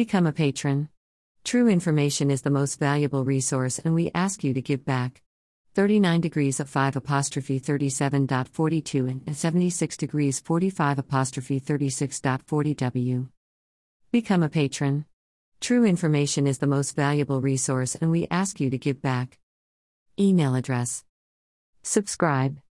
Become a patron. True information is the most valuable resource, and we ask you to give back. 39 degrees of 5 apostrophe 37.42 and 76 degrees 45 apostrophe 36.40 W. Become a patron. True information is the most valuable resource, and we ask you to give back. Email address. Subscribe.